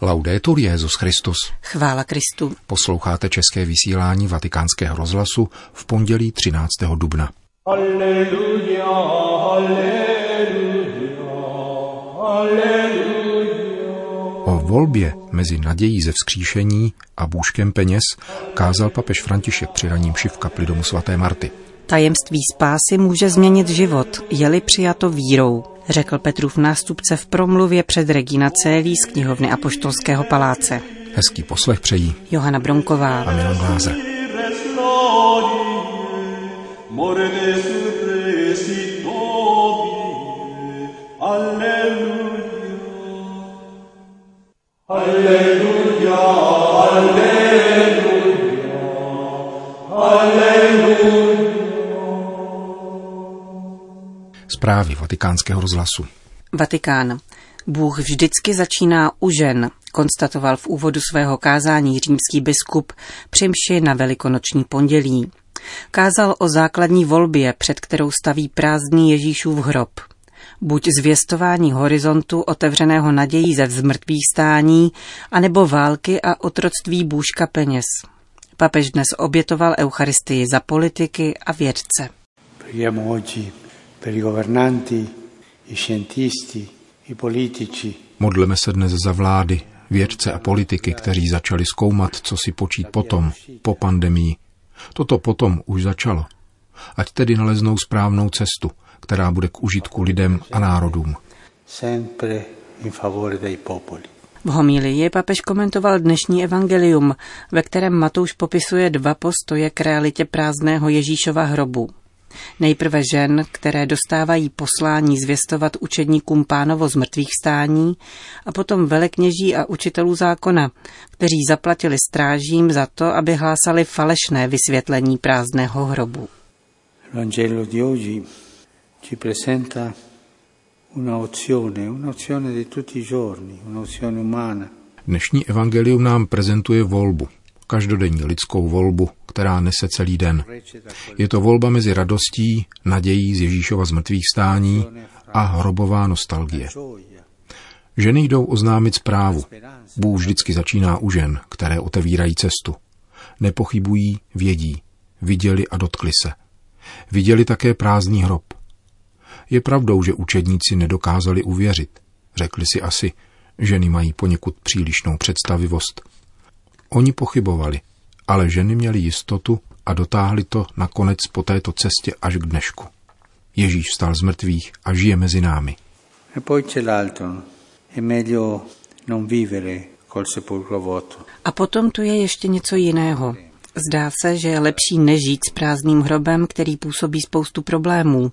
Laudetur Jezus Christus. Chvála Kristu. Posloucháte české vysílání Vatikánského rozhlasu v pondělí 13. dubna. Alleluja, alleluja, alleluja. O volbě mezi nadějí ze vzkříšení a bůžkem peněz kázal papež František při raním v kapli domu svaté Marty. Tajemství spásy může změnit život, je-li přijato vírou, řekl Petrův nástupce v promluvě před Regina Célí z knihovny Apoštolského paláce. Hezký poslech přejí Johana Bronková a Milan Glázer. Alleluja, alleluja, Zprávy vatikánského rozhlasu. Vatikán. Bůh vždycky začíná u žen, konstatoval v úvodu svého kázání římský biskup při mši na velikonoční pondělí. Kázal o základní volbě, před kterou staví prázdný Ježíšův hrob. Buď zvěstování horizontu otevřeného nadějí ze vzmrtvých stání, anebo války a otroctví bůžka peněz. Papež dnes obětoval Eucharistii za politiky a vědce. Modleme se dnes za vlády, vědce a politiky, kteří začali zkoumat, co si počít potom, po pandemii. Toto potom už začalo. Ať tedy naleznou správnou cestu, která bude k užitku lidem a národům. V homílii papež komentoval dnešní evangelium, ve kterém Matouš popisuje dva postoje k realitě prázdného Ježíšova hrobu. Nejprve žen, které dostávají poslání zvěstovat učedníkům pánovo z mrtvých stání a potom velekněží a učitelů zákona, kteří zaplatili strážím za to, aby hlásali falešné vysvětlení prázdného hrobu. Vangelo di oggi ci presenta un'opzione, di tutti i giorni, un'opzione umana. Dnešní evangelium nám prezentuje volbu, každodenní lidskou volbu, která nese celý den. Je to volba mezi radostí, nadějí z Ježíšova zmrtvých stání a hrobová nostalgie. Ženy jdou oznámit zprávu. Bůh vždycky začíná u žen, které otevírají cestu. Nepochybují, vědí. Viděli a dotkli se. Viděli také prázdný hrob. Je pravdou, že učedníci nedokázali uvěřit. Řekli si asi, ženy mají poněkud přílišnou představivost. Oni pochybovali, ale ženy měly jistotu a dotáhli to nakonec po této cestě až k dnešku. Ježíš vstal z mrtvých a žije mezi námi. A potom tu je ještě něco jiného. Zdá se, že je lepší nežít s prázdným hrobem, který působí spoustu problémů.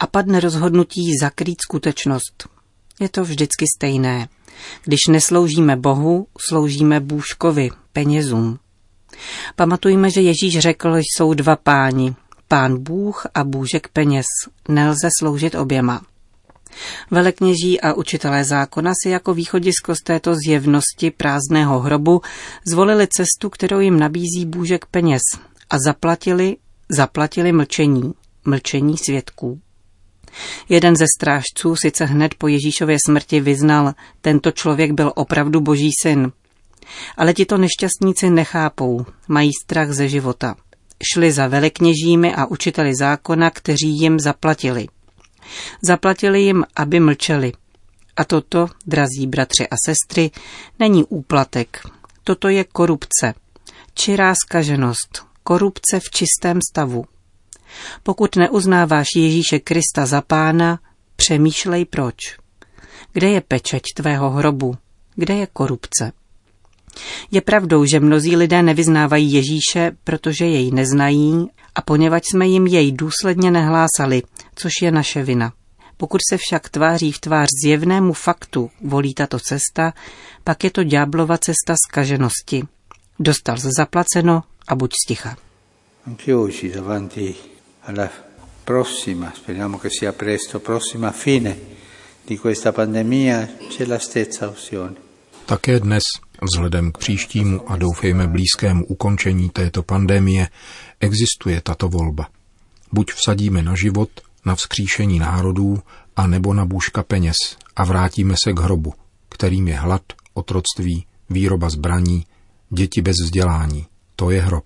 A padne rozhodnutí zakrýt skutečnost. Je to vždycky stejné. Když nesloužíme Bohu, sloužíme bůžkovi, penězům. Pamatujme, že Ježíš řekl, že jsou dva páni, pán Bůh a bůžek peněz. Nelze sloužit oběma. Velekněží a učitelé zákona si jako východisko z této zjevnosti prázdného hrobu zvolili cestu, kterou jim nabízí bůžek peněz a zaplatili, zaplatili mlčení, mlčení svědků. Jeden ze strážců sice hned po Ježíšově smrti vyznal, tento člověk byl opravdu boží syn. Ale tito nešťastníci nechápou, mají strach ze života. Šli za velekněžími a učiteli zákona, kteří jim zaplatili. Zaplatili jim, aby mlčeli. A toto, drazí bratři a sestry, není úplatek. Toto je korupce. Čirá skaženost. Korupce v čistém stavu. Pokud neuznáváš Ježíše Krista za pána, přemýšlej proč. Kde je pečeť tvého hrobu? Kde je korupce? Je pravdou, že mnozí lidé nevyznávají Ježíše, protože jej neznají a poněvadž jsme jim jej důsledně nehlásali, což je naše vina. Pokud se však tváří v tvář zjevnému faktu volí tato cesta, pak je to ďáblova cesta skaženosti. Dostal se zaplaceno a buď sticha. alla prossima, speriamo che sia presto, prossima fine di questa pandemia c'è la stessa opzione. Také dnes, vzhledem k příštímu a doufejme blízkému ukončení této pandemie, existuje tato volba. Buď vsadíme na život, na vzkříšení národů, a nebo na bůžka peněz a vrátíme se k hrobu, kterým je hlad, otroctví, výroba zbraní, děti bez vzdělání. To je hrob.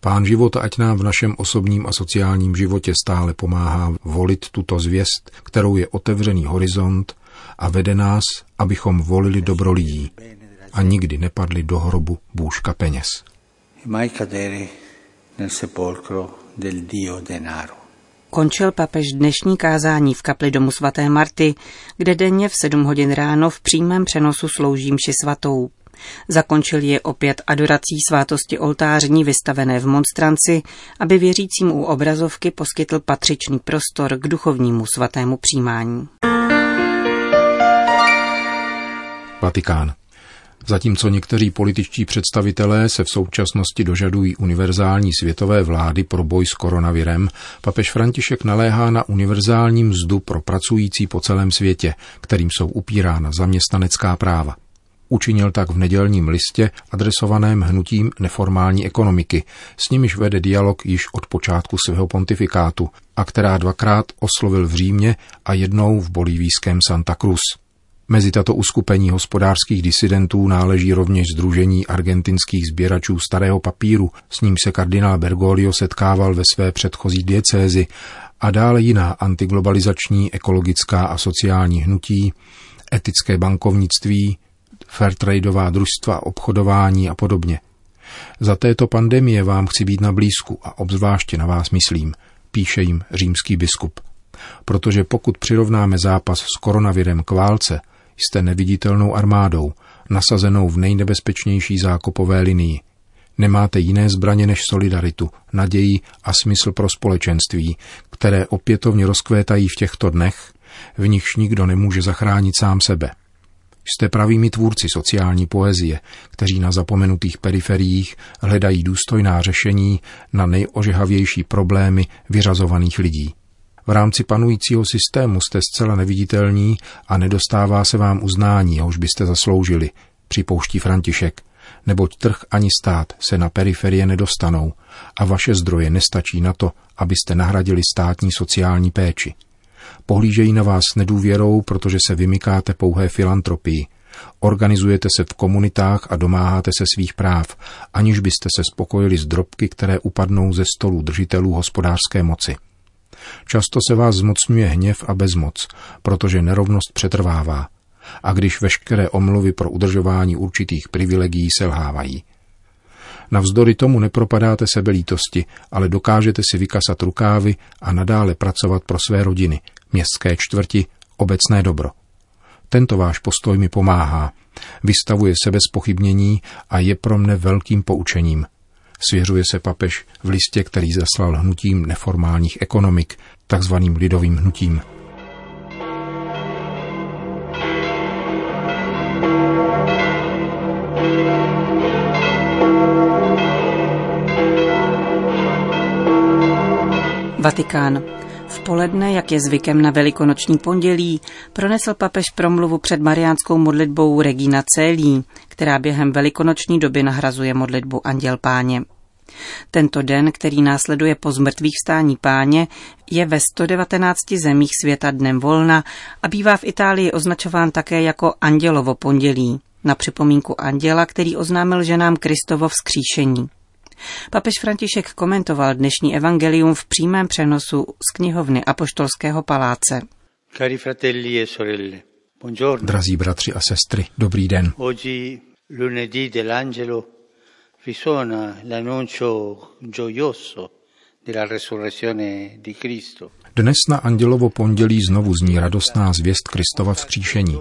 Pán života ať nám v našem osobním a sociálním životě stále pomáhá volit tuto zvěst, kterou je otevřený horizont a vede nás, abychom volili dobro lidí a nikdy nepadli do hrobu bůžka peněz. Končil papež dnešní kázání v kapli domu svaté Marty, kde denně v 7 hodin ráno v přímém přenosu slouží mši svatou. Zakončil je opět adorací svátosti oltářní vystavené v monstranci, aby věřícím u obrazovky poskytl patřičný prostor k duchovnímu svatému přijímání. Vatikán. Zatímco někteří političtí představitelé se v současnosti dožadují univerzální světové vlády pro boj s koronavirem, papež František naléhá na univerzální mzdu pro pracující po celém světě, kterým jsou upírána zaměstnanecká práva. Učinil tak v nedělním listě adresovaném hnutím neformální ekonomiky, s nimiž vede dialog již od počátku svého pontifikátu a která dvakrát oslovil v Římě a jednou v bolivijském Santa Cruz. Mezi tato uskupení hospodářských disidentů náleží rovněž Združení argentinských sběračů starého papíru, s ním se kardinál Bergoglio setkával ve své předchozí diecézi a dále jiná antiglobalizační, ekologická a sociální hnutí, etické bankovnictví, fairtradeová družstva, obchodování a podobně. Za této pandemie vám chci být na blízku a obzvláště na vás myslím, píše jim římský biskup. Protože pokud přirovnáme zápas s koronavirem k válce, jste neviditelnou armádou, nasazenou v nejnebezpečnější zákopové linii. Nemáte jiné zbraně než solidaritu, naději a smysl pro společenství, které opětovně rozkvétají v těchto dnech, v nichž nikdo nemůže zachránit sám sebe – Jste pravými tvůrci sociální poezie, kteří na zapomenutých periferiích hledají důstojná řešení na nejožehavější problémy vyřazovaných lidí. V rámci panujícího systému jste zcela neviditelní a nedostává se vám uznání, jehož byste zasloužili, připouští František, neboť trh ani stát se na periferie nedostanou a vaše zdroje nestačí na to, abyste nahradili státní sociální péči. Pohlížejí na vás nedůvěrou, protože se vymykáte pouhé filantropii. Organizujete se v komunitách a domáháte se svých práv, aniž byste se spokojili s drobky, které upadnou ze stolů držitelů hospodářské moci. Často se vás zmocňuje hněv a bezmoc, protože nerovnost přetrvává. A když veškeré omluvy pro udržování určitých privilegií selhávají. Navzdory tomu nepropadáte sebelítosti, ale dokážete si vykasat rukávy a nadále pracovat pro své rodiny, městské čtvrti, obecné dobro. Tento váš postoj mi pomáhá, vystavuje se bez pochybnění a je pro mne velkým poučením. Svěřuje se papež v listě, který zaslal hnutím neformálních ekonomik, takzvaným lidovým hnutím. Vatikán. V poledne, jak je zvykem na velikonoční pondělí, pronesl papež promluvu před mariánskou modlitbou Regina Celí, která během velikonoční doby nahrazuje modlitbu Anděl Páně. Tento den, který následuje po zmrtvých stání páně, je ve 119 zemích světa dnem volna a bývá v Itálii označován také jako Andělovo pondělí, na připomínku anděla, který oznámil ženám Kristovo vzkříšení. Papež František komentoval dnešní evangelium v přímém přenosu z knihovny Apoštolského paláce. Cari fratelli e sorelle, buongiorno. Drazí bratři a sestry, dobrý den. Oggi, lunedì dell'angelo, risuona l'annuncio gioioso della resurrezione di Cristo. Dnes na Andělovo pondělí znovu zní radostná zvěst Kristova vzkříšení.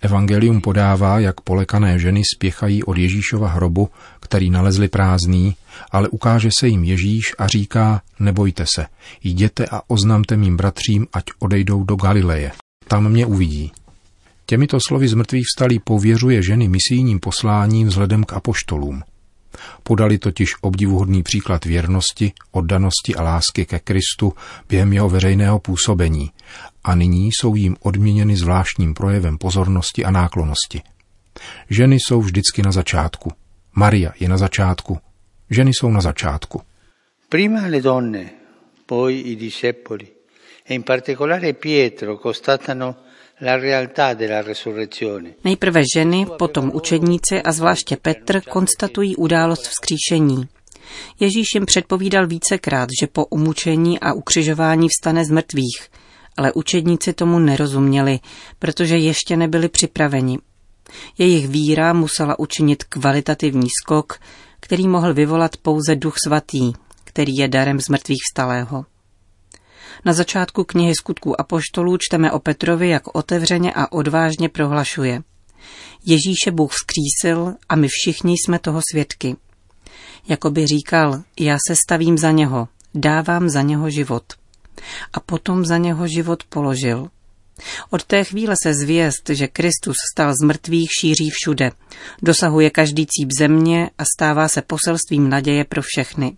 Evangelium podává, jak polekané ženy spěchají od Ježíšova hrobu, který nalezli prázdný, ale ukáže se jim Ježíš a říká, nebojte se, jděte a oznamte mým bratřím, ať odejdou do Galileje. Tam mě uvidí. Těmito slovy z mrtvých vstalí pověřuje ženy misijním posláním vzhledem k apoštolům. Podali totiž obdivuhodný příklad věrnosti, oddanosti a lásky ke Kristu během jeho veřejného působení a nyní jsou jim odměněny zvláštním projevem pozornosti a náklonosti. Ženy jsou vždycky na začátku. Maria je na začátku. Ženy jsou na začátku. Prima le donne, poi i discepoli, e in particolare Pietro constatano Nejprve ženy, potom učedníci a zvláště Petr konstatují událost vzkříšení. Ježíš jim předpovídal vícekrát, že po umučení a ukřižování vstane z mrtvých, ale učedníci tomu nerozuměli, protože ještě nebyli připraveni. Jejich víra musela učinit kvalitativní skok, který mohl vyvolat pouze Duch Svatý, který je darem z mrtvých vstalého. Na začátku knihy skutků apoštolů čteme o Petrovi, jak otevřeně a odvážně prohlašuje. Ježíše Bůh vzkřísil a my všichni jsme toho svědky. Jakoby říkal, já se stavím za něho, dávám za něho život. A potom za něho život položil. Od té chvíle se zvěst, že Kristus stal z mrtvých, šíří všude. Dosahuje každý cíp země a stává se poselstvím naděje pro všechny.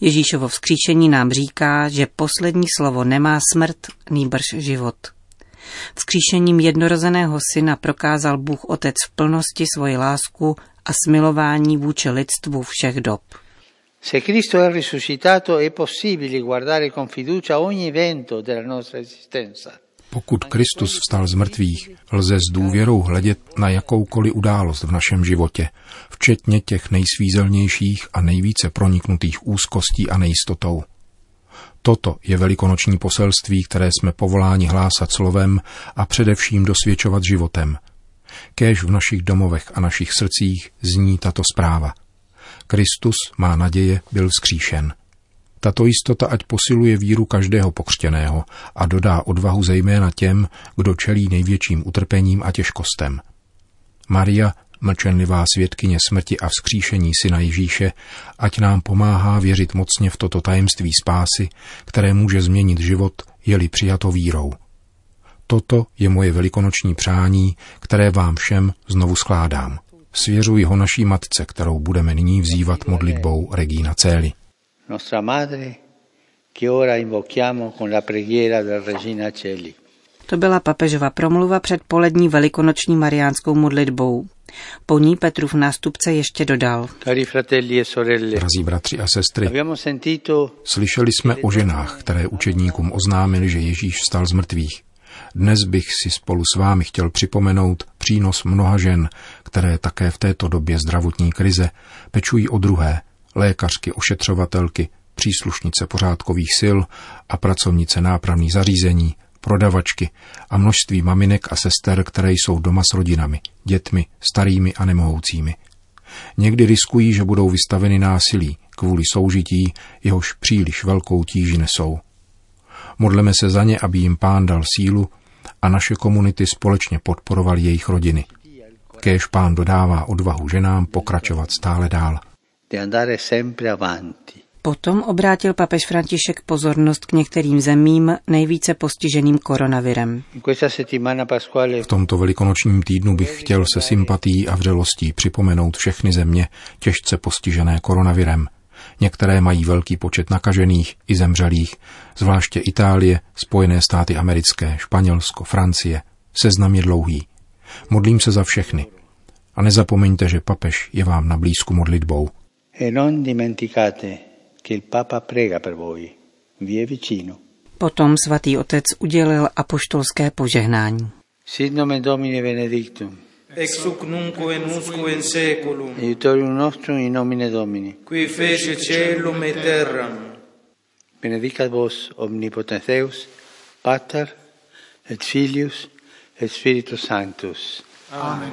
Ježíšovo vzkříšení nám říká, že poslední slovo nemá smrt, nýbrž život. Vzkříšením jednorozeného syna prokázal Bůh Otec v plnosti svoji lásku a smilování vůči lidstvu všech dob. Se Cristo è risuscitato è possibile guardare con fiducia ogni evento della nostra esistenza. Pokud Kristus vstal z mrtvých, lze s důvěrou hledět na jakoukoliv událost v našem životě, včetně těch nejsvízelnějších a nejvíce proniknutých úzkostí a nejistotou. Toto je velikonoční poselství, které jsme povoláni hlásat slovem a především dosvědčovat životem. Kéž v našich domovech a našich srdcích zní tato zpráva. Kristus má naděje, byl vzkříšen. Tato jistota ať posiluje víru každého pokřtěného a dodá odvahu zejména těm, kdo čelí největším utrpením a těžkostem. Maria, mlčenlivá svědkyně smrti a vzkříšení syna Ježíše, ať nám pomáhá věřit mocně v toto tajemství spásy, které může změnit život, je-li přijato vírou. Toto je moje velikonoční přání, které vám všem znovu skládám. Svěřuji ho naší matce, kterou budeme nyní vzývat modlitbou Regina Cély nostra madre, che ora invochiamo con la preghiera del Regina Celi. To byla papežova promluva před polední velikonoční mariánskou modlitbou. Po ní Petrův nástupce ještě dodal. E Drazí bratři a sestry, slyšeli jsme o ženách, které učedníkům oznámili, že Ježíš vstal z mrtvých. Dnes bych si spolu s vámi chtěl připomenout přínos mnoha žen, které také v této době zdravotní krize pečují o druhé, lékařky, ošetřovatelky, příslušnice pořádkových sil a pracovnice nápravných zařízení, prodavačky a množství maminek a sester, které jsou doma s rodinami, dětmi, starými a nemohoucími. Někdy riskují, že budou vystaveny násilí kvůli soužití, jehož příliš velkou tíži nesou. Modleme se za ně, aby jim pán dal sílu a naše komunity společně podporovaly jejich rodiny. Kéž pán dodává odvahu ženám pokračovat stále dál di andare sempre avanti. Potom obrátil papež František pozornost k některým zemím nejvíce postiženým koronavirem. V tomto velikonočním týdnu bych chtěl se sympatí a vřelostí připomenout všechny země těžce postižené koronavirem. Některé mají velký počet nakažených i zemřelých, zvláště Itálie, Spojené státy americké, Španělsko, Francie. Seznam je dlouhý. Modlím se za všechny. A nezapomeňte, že papež je vám na blízku modlitbou. E non dimenticate che il Papa prega per voi. Vi è vicino. Potom svatý otec udělil apoštolské požehnání. Sit nomen Domini benedictum. Ex hoc nunc et nusco in seculum. Aiutorium nostrum in nomine Domini. Qui fece celum et terram. Benedicat vos omnipotens Deus, Pater et Filius et Spiritus Sanctus. Amen.